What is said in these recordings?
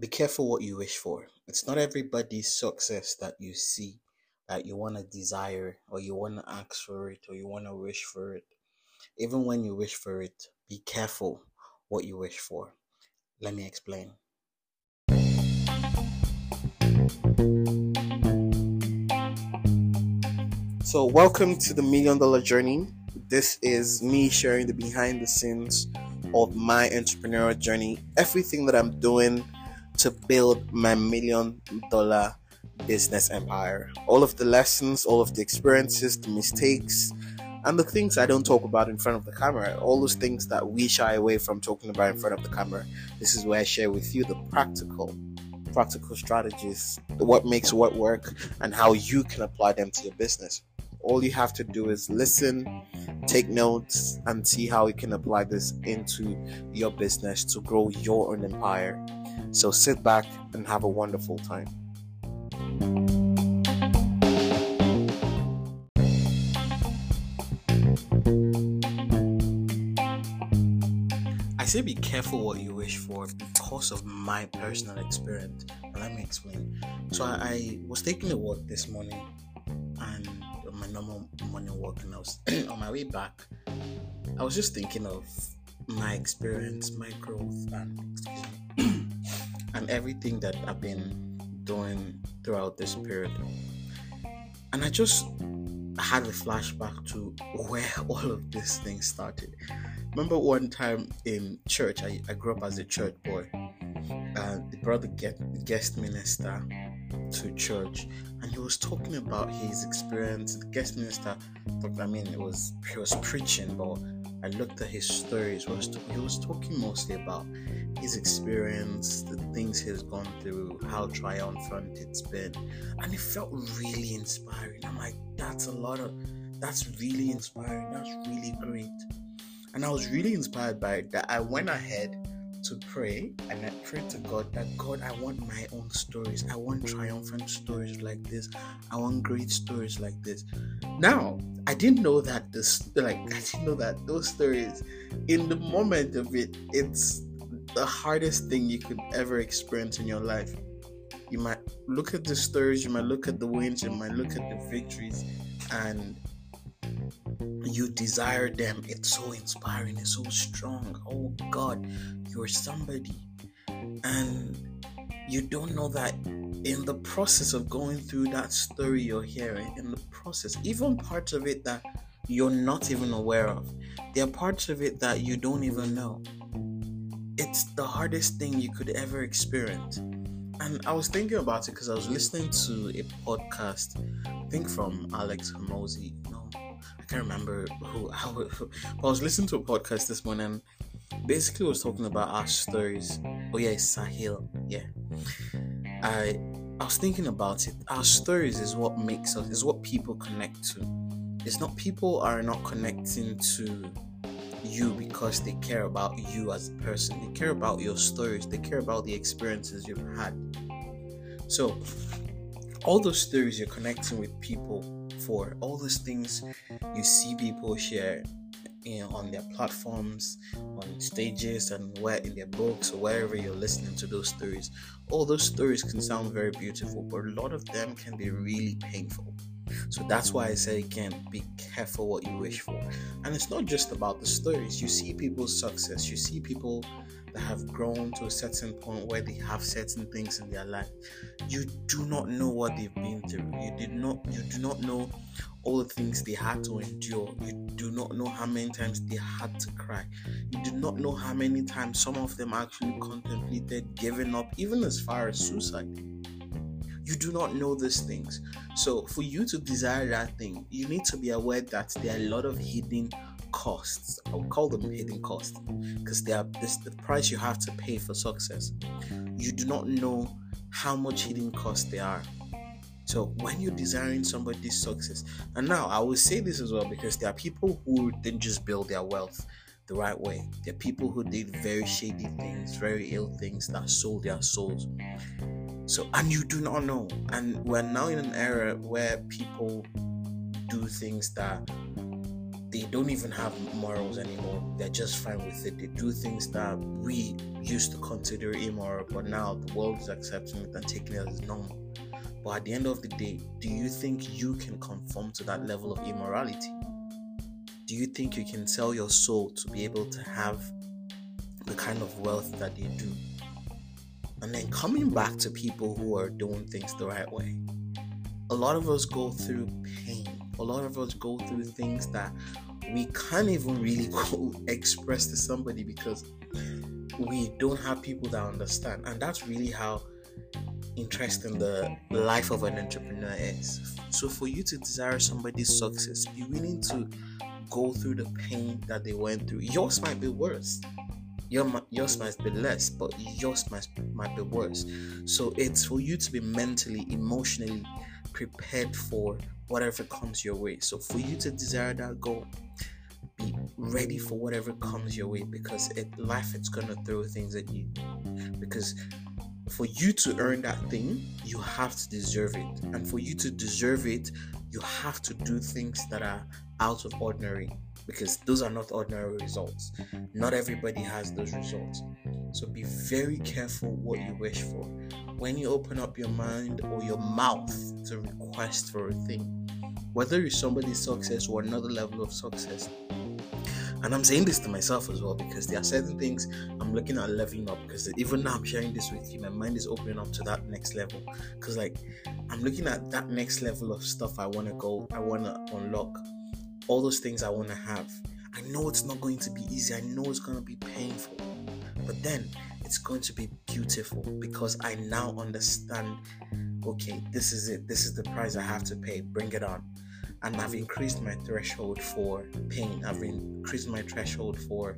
be careful what you wish for. It's not everybody's success that you see that you want to desire or you want to ask for it or you want to wish for it. Even when you wish for it, be careful what you wish for. Let me explain. So, welcome to the Million Dollar Journey. This is me sharing the behind the scenes of my entrepreneurial journey, everything that I'm doing to build my million dollar business empire. All of the lessons, all of the experiences, the mistakes, and the things I don't talk about in front of the camera, all those things that we shy away from talking about in front of the camera. This is where I share with you the practical practical strategies, what makes what work, and how you can apply them to your business. All you have to do is listen, take notes, and see how you can apply this into your business to grow your own empire. So sit back and have a wonderful time. I say be careful what you wish for because of my personal experience. Let me explain. So I, I was taking a walk this morning and my normal morning walk and I was on my way back. I was just thinking of my experience, my growth and and everything that I've been doing throughout this period. And I just had a flashback to where all of these things started. Remember one time in church, I, I grew up as a church boy. and they brought the guest minister to church and he was talking about his experience. The guest minister, I mean, it was he was preaching, but I looked at his stories. He was, he was talking mostly about his experience, the things he's gone through, how triumphant it's been, and it felt really inspiring. I'm like, that's a lot of, that's really inspiring. That's really great, and I was really inspired by it. That I went ahead to pray and I pray to God that God, I want my own stories. I want triumphant stories like this. I want great stories like this. Now, I didn't know that this, like, I didn't know that those stories, in the moment of it, it's the hardest thing you could ever experience in your life. You might look at the stories, you might look at the wins, you might look at the victories, and you desire them. It's so inspiring, it's so strong. Oh God, you're somebody. And you don't know that in the process of going through that story you're hearing, in the process, even parts of it that you're not even aware of, there are parts of it that you don't even know. It's the hardest thing you could ever experience. And I was thinking about it because I was listening to a podcast, I think from Alex Hormozi. No, I can't remember who. How, who, I was listening to a podcast this morning basically was talking about our stories. Oh yeah, Sahil. Yeah. I I was thinking about it. Our stories is what makes us is what people connect to. It's not people are not connecting to you because they care about you as a person. They care about your stories. They care about the experiences you've had. So all those stories you're connecting with people for, all those things you see people share, you know, on their platforms, on stages, and where in their books or wherever you're listening to those stories. All those stories can sound very beautiful, but a lot of them can be really painful. So that's why I say again, be careful what you wish for. And it's not just about the stories. You see people's success, you see people that have grown to a certain point where they have certain things in their life. You do not know what they've been through. You did not you do not know all the things they had to endure. You do not know how many times they had to cry. You do not know how many times some of them actually contemplated giving up, even as far as suicide. You do not know these things. So, for you to desire that thing, you need to be aware that there are a lot of hidden costs. I would call them hidden costs because they are this the price you have to pay for success. You do not know how much hidden costs there are. So when you're desiring somebody's success, and now I will say this as well because there are people who didn't just build their wealth the right way. There are people who did very shady things, very ill things that sold their souls. So and you do not know. And we're now in an era where people do things that they don't even have morals anymore. They're just fine with it. They do things that we used to consider immoral, but now the world is accepting it and taking it as normal. But at the end of the day, do you think you can conform to that level of immorality? Do you think you can sell your soul to be able to have the kind of wealth that they do? And then coming back to people who are doing things the right way, a lot of us go through pain. A lot of us go through things that we can't even really go express to somebody because we don't have people that understand. And that's really how interesting the life of an entrepreneur is. So for you to desire somebody's success, be willing to go through the pain that they went through. Yours might be worse. Your, yours might be less, but yours might, might be worse. So it's for you to be mentally, emotionally prepared for whatever comes your way. So for you to desire that goal, be ready for whatever comes your way because it, life is gonna throw things at you. Because for you to earn that thing, you have to deserve it. And for you to deserve it, you have to do things that are out of ordinary because those are not ordinary results. Not everybody has those results. So be very careful what you wish for. When you open up your mind or your mouth to request for a thing, whether it's somebody's success or another level of success, and I'm saying this to myself as well because there are certain things I'm looking at leveling up because even now I'm sharing this with you, my mind is opening up to that next level. Because like I'm looking at that next level of stuff I want to go, I want to unlock, all those things I want to have. I know it's not going to be easy. I know it's going to be painful, but then it's going to be beautiful because I now understand. Okay, this is it. This is the price I have to pay. Bring it on and I've increased my threshold for pain. I've increased my threshold for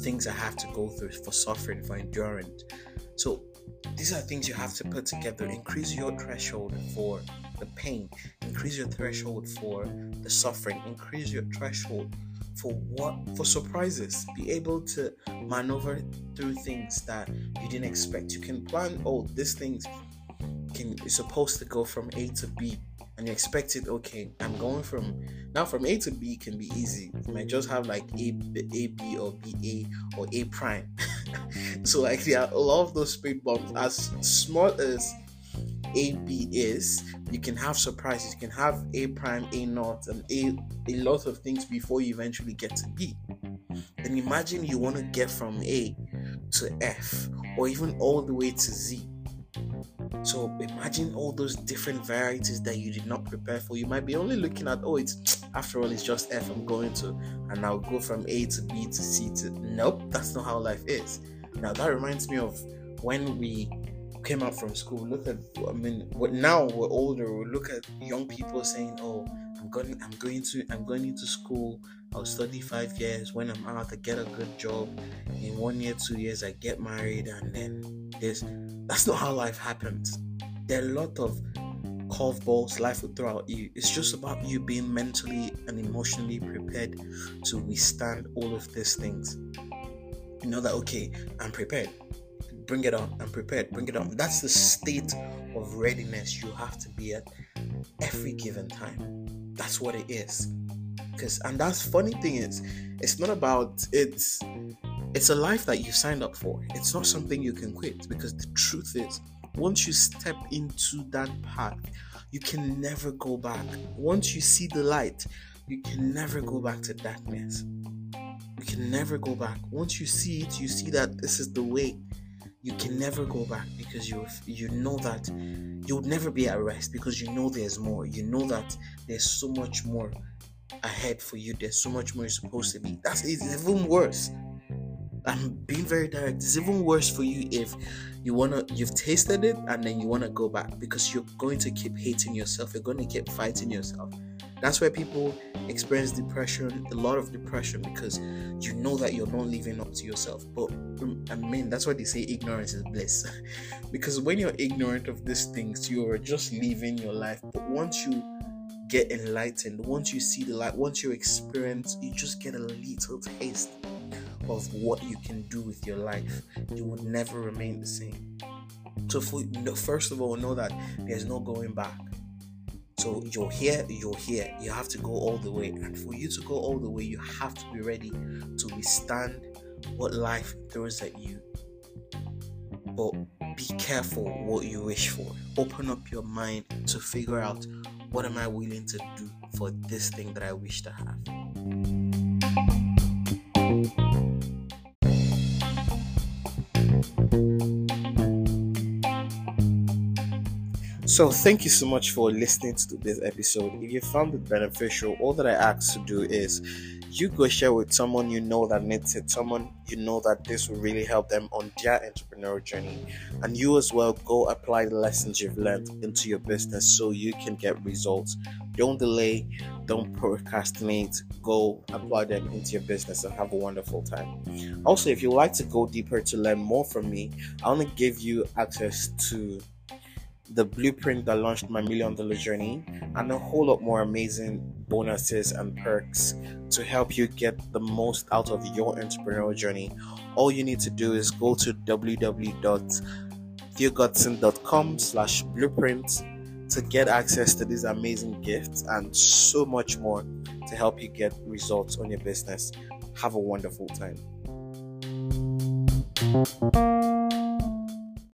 things I have to go through, for suffering, for endurance. So these are things you have to put together. Increase your threshold for the pain, increase your threshold for the suffering, increase your threshold for what for surprises. Be able to maneuver through things that you didn't expect. You can plan, oh, these thing can is supposed to go from A to B and you expect it okay i'm going from now from a to b can be easy. You might just have like a, a b or b a or a prime. So like there are a lot of those speed bumps. As small as a b is you can have surprises. You can have a prime a naught and a a lot of things before you eventually get to b. Then imagine you want to get from a to f or even all the way to z so imagine all those different varieties that you did not prepare for. You might be only looking at, oh, it's after all, it's just F I'm going to, and I'll go from A to B to C to. Nope, that's not how life is. Now that reminds me of when we came out from school. Look at, I mean, now we're older. We look at young people saying, oh, I'm going, I'm going to, I'm going into school. I'll study five years. When I'm out, I get a good job. In one year, two years, I get married, and then this. That's not how life happens. There are a lot of curveballs life will throw at you. It's just about you being mentally and emotionally prepared to withstand all of these things. You know that okay, I'm prepared. Bring it on. I'm prepared. Bring it on. That's the state of readiness you have to be at every given time. That's what it is. Because and that's funny thing is, it's not about it's it's a life that you signed up for. It's not something you can quit because the truth is, once you step into that path, you can never go back. Once you see the light, you can never go back to darkness. You can never go back. Once you see it, you see that this is the way. You can never go back because you you know that you'll never be at rest because you know there's more. You know that there's so much more ahead for you. There's so much more you're supposed to be. That's it's even worse. I'm being very direct. It's even worse for you if you wanna you've tasted it and then you wanna go back because you're going to keep hating yourself. You're going to keep fighting yourself. That's why people experience depression, a lot of depression, because you know that you're not living up to yourself. But um, I mean, that's why they say ignorance is bliss. because when you're ignorant of these things, you're just living your life. But once you get enlightened, once you see the light, once you experience, you just get a little taste of what you can do with your life. You will never remain the same. So, for, first of all, know that there's no going back. So you're here, you're here. You have to go all the way. And for you to go all the way, you have to be ready to withstand what life throws at you. But be careful what you wish for. Open up your mind to figure out what am I willing to do for this thing that I wish to have. So, thank you so much for listening to this episode. If you found it beneficial, all that I ask to do is you go share with someone you know that needs it, someone you know that this will really help them on their entrepreneurial journey. And you as well go apply the lessons you've learned into your business so you can get results. Don't delay, don't procrastinate, go apply them into your business and have a wonderful time. Also, if you'd like to go deeper to learn more from me, I want to give you access to the blueprint that launched my million dollar journey, and a whole lot more amazing bonuses and perks to help you get the most out of your entrepreneurial journey. All you need to do is go to www.theogodson.com slash blueprint to get access to these amazing gifts and so much more to help you get results on your business. Have a wonderful time.